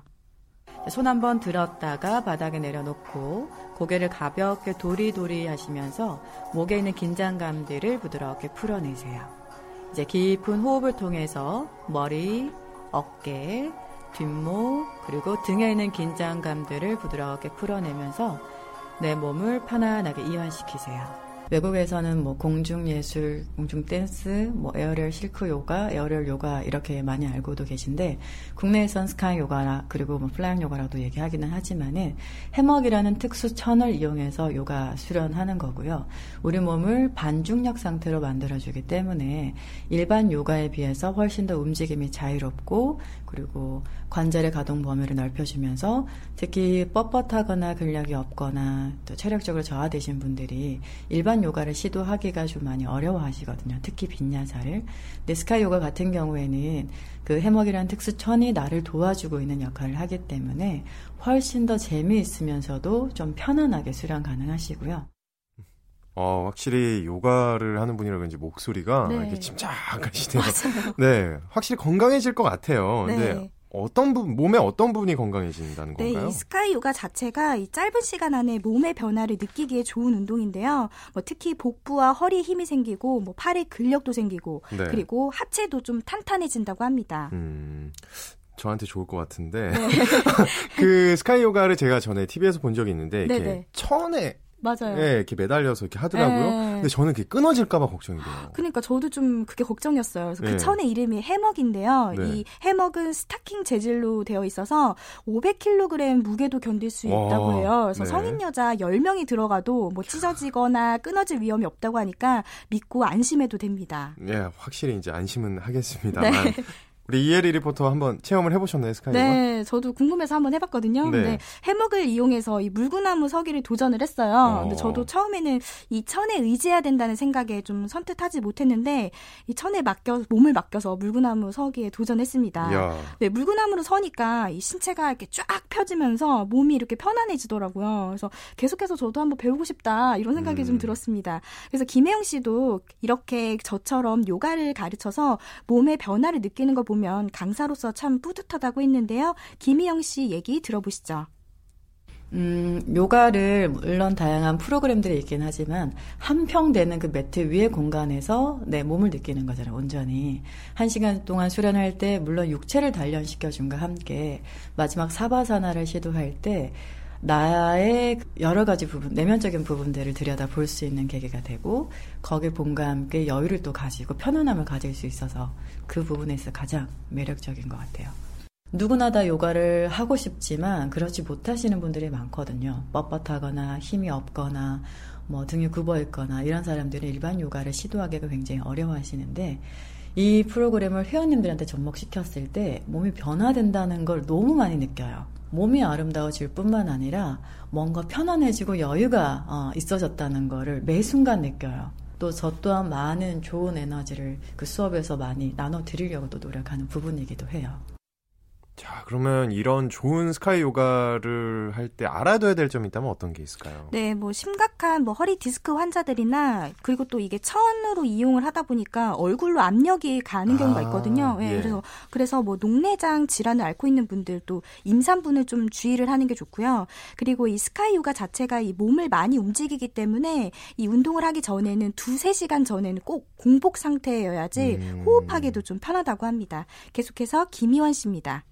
Speaker 7: 손 한번 들었다가 바닥에 내려놓고 고개를 가볍게 도리도리 하시면서 목에 있는 긴장감들을 부드럽게 풀어내세요. 이제 깊은 호흡을 통해서 머리, 어깨, 뒷목, 그리고 등에 있는 긴장감들을 부드럽게 풀어내면서 내 몸을 편안하게 이완시키세요. 외국에서는 뭐 공중 예술, 공중 댄스, 뭐 aerial silk 요가, aerial 요가 이렇게 많이 알고도 계신데 국내에선 sky 요가나 그리고 뭐 flying 요가라고도 얘기하기는 하지만은 해먹이라는 특수 천을 이용해서 요가 수련하는 거고요. 우리 몸을 반중력 상태로 만들어주기 때문에 일반 요가에 비해서 훨씬 더 움직임이 자유롭고 그리고 관절의 가동 범위를 넓혀주면서 특히 뻣뻣하거나 근력이 없거나 또 체력적으로 저하되신 분들이 일반 요가를 시도하기가 좀 많이 어려워하시거든요. 특히 빈야사를. 근데 스카이 요가 같은 경우에는 그 해먹이라는 특수천이 나를 도와주고 있는 역할을 하기 때문에 훨씬 더 재미있으면서도 좀 편안하게 수련 가능하시고요.
Speaker 1: 어, 확실히 요가를 하는 분이라 그런지 목소리가 네. 이렇게 침착하시네요. 네, 확실히 건강해질 것 같아요. 네. 근데 어떤 부분, 몸의 어떤 부분이 건강해진다는 건가요?
Speaker 6: 네, 이 스카이 요가 자체가 이 짧은 시간 안에 몸의 변화를 느끼기에 좋은 운동인데요. 뭐 특히 복부와 허리에 힘이 생기고, 뭐 팔에 근력도 생기고, 네. 그리고 하체도 좀 탄탄해진다고 합니다. 음,
Speaker 1: 저한테 좋을 것 같은데. 네. 그 스카이 요가를 제가 전에 TV에서 본 적이 있는데, 이렇게 네네. 천에
Speaker 6: 맞아요.
Speaker 1: 예, 이렇게 매달려서 이렇게 하더라고요. 네. 근데 저는 그게 끊어질까봐 걱정이 돼요.
Speaker 6: 그러니까 저도 좀 그게 걱정이었어요. 그래서 그 네. 그 천의 이름이 해먹인데요. 네. 이 해먹은 스타킹 재질로 되어 있어서 500kg 무게도 견딜 수 있다고 해요. 그래서 네. 성인 여자 10명이 들어가도 뭐 찢어지거나 끊어질 위험이 없다고 하니까 믿고 안심해도 됩니다.
Speaker 1: 예, 확실히 이제 안심은 하겠습니다만. 네. 우리 이혜리 리포터 한번 체험을 해보셨나요, 스카이가?
Speaker 6: 네, 저도 궁금해서 한번 해봤거든요. 네. 근데 해먹을 이용해서 이 물구나무 서기를 도전을 했어요. 어. 근데 저도 처음에는 이 천에 의지해야 된다는 생각에 좀 선뜻하지 못했는데 이 천에 맡겨 몸을 맡겨서 물구나무 서기에 도전했습니다. 야. 네, 물구나무로 서니까 이 신체가 이렇게 쫙 펴지면서 몸이 이렇게 편안해지더라고요. 그래서 계속해서 저도 한번 배우고 싶다 이런 생각이 음. 좀 들었습니다. 그래서 김혜영 씨도 이렇게 저처럼 요가를 가르쳐서 몸의 변화를 느끼는 거 보면 보면 강사로서 참 뿌듯하다고 했는데요. 김희영 씨 얘기 들어보시죠.
Speaker 7: 음, 요가를 물론 다양한 프로그램들이 있긴 하지만 한평되는 그 매트 위의 공간에서 내 몸을 느끼는 거잖아요, 온전히. 한 시간 동안 수련할 때 물론 육체를 단련시켜준과 함께 마지막 사바사나를 시도할 때 나의 여러 가지 부분, 내면적인 부분들을 들여다 볼 수 있는 계기가 되고, 거기에 봄과 함께 여유를 또 가지고 편안함을 가질 수 있어서 그 부분에서 가장 매력적인 것 같아요. 누구나 다 요가를 하고 싶지만 그렇지 못하시는 분들이 많거든요. 뻣뻣하거나 힘이 없거나 뭐 등이 굽어 있거나 이런 사람들은 일반 요가를 시도하기가 굉장히 어려워하시는데 이 프로그램을 회원님들한테 접목시켰을 때 몸이 변화된다는 걸 너무 많이 느껴요. 몸이 아름다워질 뿐만 아니라 뭔가 편안해지고 여유가 어, 있어졌다는 거를 매 순간 느껴요. 또 저 또한 많은 좋은 에너지를 그 수업에서 많이 나눠 드리려고도 노력하는 부분이기도 해요.
Speaker 1: 자, 그러면 이런 좋은 스카이 요가를 할 때 알아둬야 될 점이 있다면 어떤 게 있을까요?
Speaker 6: 네, 뭐 심각한 뭐 허리 디스크 환자들이나 그리고 또 이게 천으로 이용을 하다 보니까 얼굴로 압력이 가는 경우가 아, 있거든요. 네, 예. 그래서 그래서 뭐 녹내장 질환을 앓고 있는 분들도 임산부는 좀 주의를 하는 게 좋고요. 그리고 이 스카이 요가 자체가 이 몸을 많이 움직이기 때문에 이 운동을 하기 전에는 두세 시간 전에는 꼭 공복 상태여야지 음. 호흡하기도 좀 편하다고 합니다. 계속해서 김희원 씨입니다.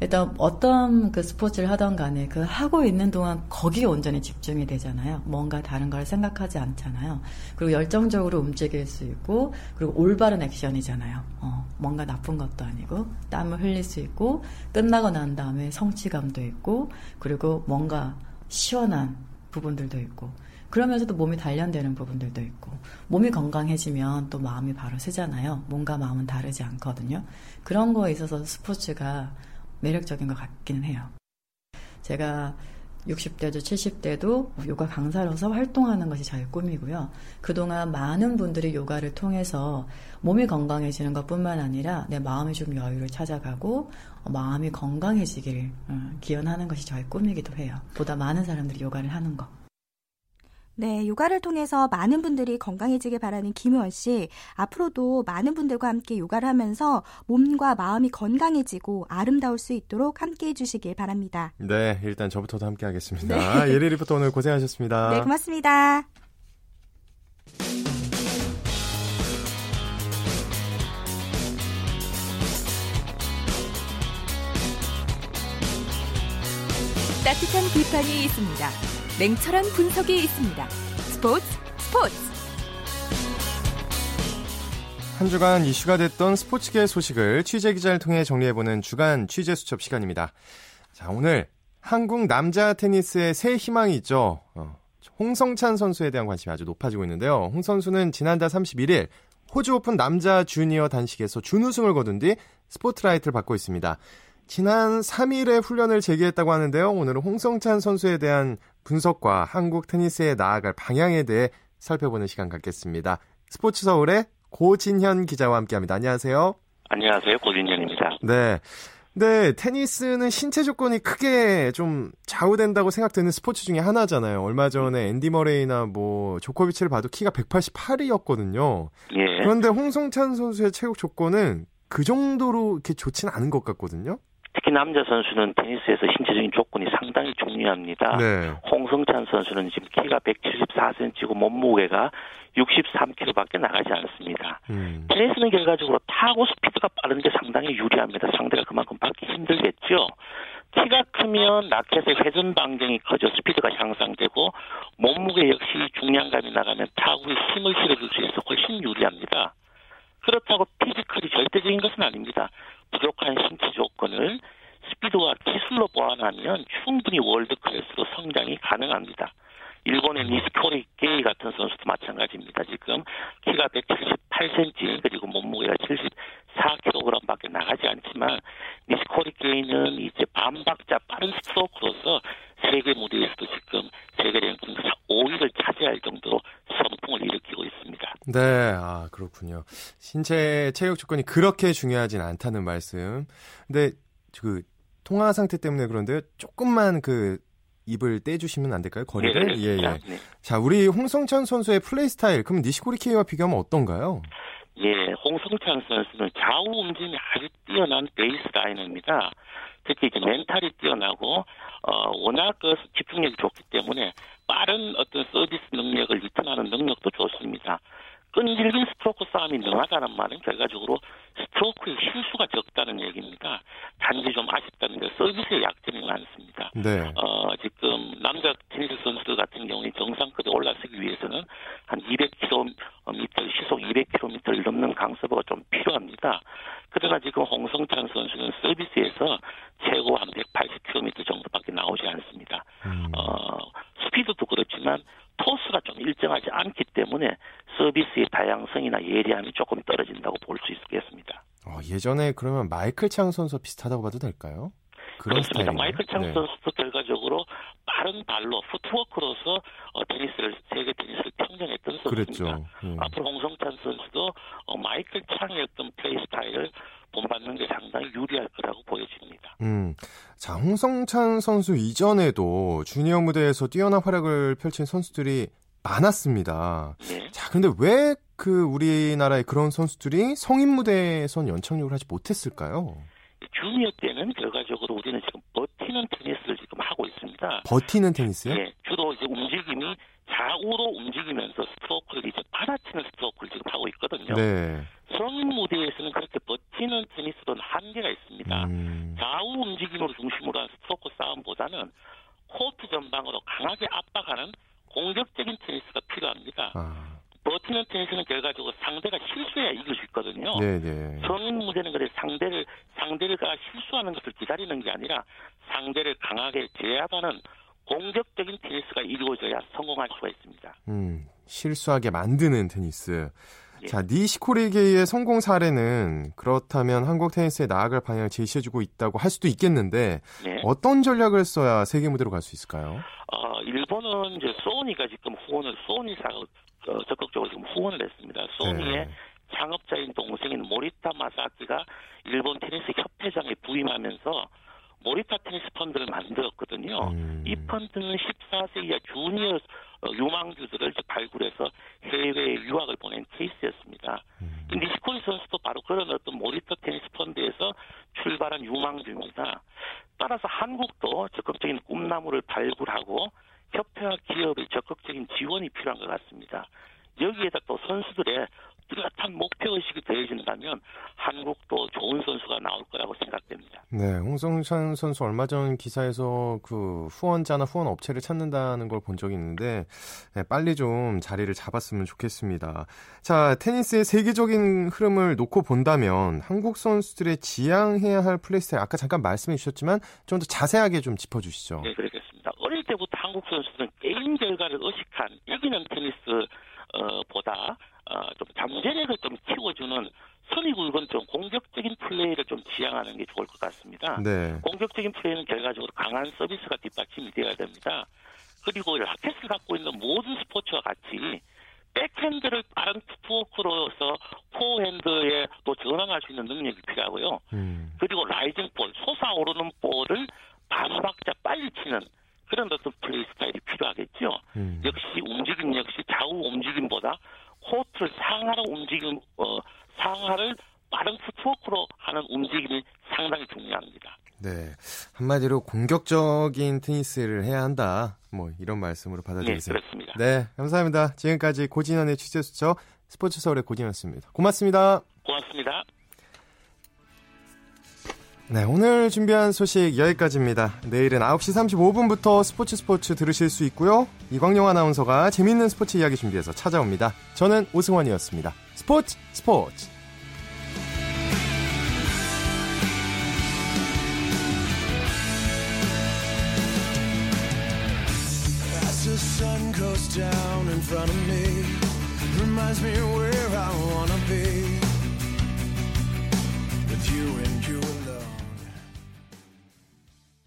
Speaker 7: 일단 어떤 그 스포츠를 하던 간에 그 하고 있는 동안 거기에 온전히 집중이 되잖아요. 뭔가 다른 걸 생각하지 않잖아요. 그리고 열정적으로 움직일 수 있고 그리고 올바른 액션이잖아요. 어, 뭔가 나쁜 것도 아니고 땀을 흘릴 수 있고 끝나고 난 다음에 성취감도 있고 그리고 뭔가 시원한 부분들도 있고 그러면서도 몸이 단련되는 부분들도 있고 몸이 건강해지면 또 마음이 바로 쓰잖아요. 몸과 마음은 다르지 않거든요. 그런 거에 있어서 스포츠가 매력적인 것 같기는 해요. 제가 60대도 70대도 요가 강사로서 활동하는 것이 저의 꿈이고요. 그동안 많은 분들이 요가를 통해서 몸이 건강해지는 것 뿐만 아니라 내 마음이 좀 여유를 찾아가고 마음이 건강해지기를 어, 기원하는 것이 저의 꿈이기도 해요. 보다 많은 사람들이 요가를 하는 것.
Speaker 6: 네, 요가를 통해서 많은 분들이 건강해지길 바라는 김우원 씨. 앞으로도 많은 분들과 함께 요가를 하면서 몸과 마음이 건강해지고 아름다울 수 있도록 함께 해주시길 바랍니다.
Speaker 1: 네, 일단 저부터도 함께 하겠습니다. 네. 예리 리포터 오늘 고생하셨습니다.
Speaker 6: 네, 고맙습니다.
Speaker 8: 따뜻한 비판이 있습니다. 냉철한 분석이 있습니다. 스포츠 스포츠
Speaker 1: 한 주간 이슈가 됐던 스포츠계 소식을 취재 기자를 통해 정리해보는 주간 취재 수첩 시간입니다. 자, 오늘 한국 남자 테니스의 새 희망이 있죠. 어, 홍성찬 선수에 대한 관심이 아주 높아지고 있는데요. 홍 선수는 지난달 31일 호주 오픈 남자 주니어 단식에서 준우승을 거둔 뒤 스포트라이트를 받고 있습니다. 지난 3일에 훈련을 재개했다고 하는데요. 오늘은 홍성찬 선수에 대한 분석과 한국 테니스에 나아갈 방향에 대해 살펴보는 시간 갖겠습니다. 스포츠 서울의 고진현 기자와 함께합니다. 안녕하세요.
Speaker 9: 안녕하세요. 고진현입니다.
Speaker 1: 네. 네, 테니스는 신체 조건이 크게 좀 좌우된다고 생각되는 스포츠 중에 하나잖아요. 얼마 전에 앤디 머레이나 뭐 조코비치를 봐도 키가 188이었거든요. 예. 그런데 홍성찬 선수의 체육 조건은 그 정도로 이렇게 좋지는 않은 것 같거든요.
Speaker 9: 특히 남자 선수는 테니스에서 신체적인 조건이 상당히 중요합니다. 네. 홍성찬 선수는 지금 키가 174cm고 몸무게가 63kg밖에 나가지 않습니다. 음. 테니스는 결과적으로 타구 스피드가 빠른 게 상당히 유리합니다. 상대가 그만큼 받기 힘들겠죠. 키가 크면 라켓의 회전 반경이 커져 스피드가 향상되고 몸무게 역시 중량감이 나가면 타구에 힘을 실어줄 수 있어 훨씬 유리합니다. 그렇다고 physical이 절대적인 것은 아닙니다. 부족한 신체 조건을 스피드와 기술로 보완하면 충분히 world class로 성장이 가능합니다. 일본의 니스코리 게이 같은 선수도 마찬가지입니다. 지금 키가 178cm 그리고 몸무게가 74kg밖에 나가지 않지만 니스코리 게이는 이제 반박자 빠른 스트로크로서 세계 무대에서도 지금 세계 랭킹 5위를 차지할 정도로 선풍을 일으키고 있습니다.
Speaker 1: 네, 아 그렇군요. 신체 체력 조건이 그렇게 중요하진 않다는 말씀. 근데 그 통화 상태 때문에 그런데요. 조금만 그 입을 떼주시면 안 될까요? 거리를? 네, 예, 예. 네. 자, 우리 홍성찬 선수의 플레이 스타일, 그럼 니시코리 케이와 비교하면 어떤가요?
Speaker 9: 예, 홍성찬 선수는 좌우 움직임이 아주 뛰어난 baseliner입니다. 특히 이제 멘탈이 뛰어나고 어 워낙 그 집중력이 좋기 때문에 빠른 어떤 서비스 능력을 리턴하는 능력도 좋습니다. 끈질긴 스트로크 싸움이 능하다는 말은 결과적으로 스트로크의 실수가 적다는 얘기입니다. 단지 좀 아쉽다는 게 서비스의 약점이 많습니다. 네. 어, 지금 남자 테니스 선수들 같은 경우에 정상급에 올라서기 위해서는 한 200km 시속 200km를 넘는 강서버가 좀 필요합니다. 그러나 지금 홍성찬 선수는 서비스에서 최고 한 180km 정도밖에 나오지 않습니다. 음. 어, 스피드도 그렇지만 토스가 좀 일정하지 않기 때문에 서비스의 다양성이나 예리함이 조금 떨어진다고 볼 수 있겠습니다.
Speaker 1: 어, 예전에 그러면 마이클 창 선수 비슷하다고 봐도 될까요?
Speaker 9: 그렇습니다. 스타일인가요? 마이클 창 네. 선수도 결과적으로 빠른 발로 푸트워크로서 어, 테니스를 세계 테니스를 평정했던 선수입니다. 음. 앞으로 홍성찬 선수도 어, 마이클 창의 어떤 플레이 스타일을 본받는 게 상당히 유리할 거라고 보여집니다.
Speaker 1: 음, 자 홍성찬 선수 이전에도 주니어 무대에서 뛰어난 활약을 펼친 선수들이 많았습니다. 네. 자, 근데 왜 그 우리나라의 그런 선수들이 성인 무대에선 연착륙을 하지 못했을까요?
Speaker 9: 주니어 때는 결과적으로 우리는 지금 버티는 테니스를 지금 하고 있습니다.
Speaker 1: 버티는 테니스요?
Speaker 9: 예, 주로 이제 움직임이 좌우로 움직이면서 스트로크를 이제 받아치는 스트로크를 지금 하고 있거든요. 네. 성인 무대에서는 그렇게 버티는 테니스로는 한계가 있습니다. 음. 좌우 움직임 하려면 코트 전방으로 강하게 압박하는 공격적인 테니스가 필요합니다. 아. 버티는 테니스는 결과적으로 상대가 실수해야 이길 수 있거든요. 네네. 성인 무대는 그래 상대를 상대가 실수하는 것을 기다리는 게 아니라 상대를 강하게 제압하는 공격적인 테니스가 이루어져야 성공할 수가 있습니다.
Speaker 1: 음, 실수하게 만드는 테니스. 예. 자, 니시코리게의 성공 사례는 그렇다면 한국 테니스에 나아갈 방향을 제시해주고 있다고 할 수도 있겠는데 네. 어떤 전략을 써야 세계 무대로 갈 수 있을까요?
Speaker 9: 어, 일본은 이제 소니가 지금 후원을 소니사가 어, 적극적으로 지금 후원을 했습니다. 소니의 네. 창업자인 동생인 모리타 마사키가 일본 테니스 협회장에 부임하면서 모리타 테니스 펀드를 만들었거든요. 음. 이 펀드는 14세 이하 주니어 어, 유망주들을 발굴해서 해외에 유학을 보낸 케이스였습니다. 음. 니시코리 선수도 바로 그런 어떤 모리타 테니스 펀드에서 출발한 유망주입니다. 따라서 한국도 적극적인 꿈나무를 발굴하고 협회와 기업의 적극적인 지원이 필요한 것 같습니다. 여기에다 또 선수들의 뚜렷한 목표 의식이 더해진다면 한국도 좋은 선수가 나올 거라고 생각됩니다.
Speaker 1: 네, 홍성찬 선수 얼마 전 기사에서 그 후원자나 후원 업체를 찾는다는 걸 본 적이 있는데 네, 빨리 좀 자리를 잡았으면 좋겠습니다. 자, 테니스의 세계적인 흐름을 놓고 본다면 한국 선수들의 지향해야 할 플레이 스타일 아까 잠깐 말씀해 주셨지만 좀 더 자세하게 좀 짚어주시죠.
Speaker 9: 네, 그렇겠습니다. 어릴 때부터 한국 선수들은 게임 결과를 의식한 이기는 테니스 어, 보다 어, 좀 잠재력을 좀 키워주는 선이 굵은 좀 공격적인 플레이를 좀 지향하는 게 좋을 것 같습니다. 네. 공격적인 플레이는 결과적으로 강한 서비스가 뒷받침이 되어야 됩니다. 그리고 라켓을 갖고 있는 모든 스포츠와 같이 백핸드를 빠른 푸트워크로서 포핸드에 또 전환할 수 있는 능력이 필요하고요. 음. 그리고 rising ball, 솟아오르는 볼을 반박자 빨리 치는 그런 어떤 플레이 스타일이 필요하겠죠. 음. 역시 움직임 역시 좌우 움직임보다 코트를 상하로 움직임, 어, 상하를 빠른 푸트워크로 하는 움직임이 상당히 중요합니다.
Speaker 1: 네. 한마디로 공격적인 테니스를 해야 한다. 뭐 이런 말씀으로 받아들이세요.
Speaker 9: 네, 그렇습니다.
Speaker 1: 네, 감사합니다. 지금까지 고진원의 취재수처 스포츠 서울의 고진원이었습니다. 고맙습니다.
Speaker 9: 고맙습니다.
Speaker 1: 네, 오늘 준비한 소식 여기까지입니다. 내일은 9시 35분부터 스포츠 스포츠 들으실 수 있고요. 이광용 아나운서가 재밌는 스포츠 이야기 준비해서 찾아옵니다. 저는 오승원이었습니다. 스포츠 스포츠. down in front of me reminds me where I wanna be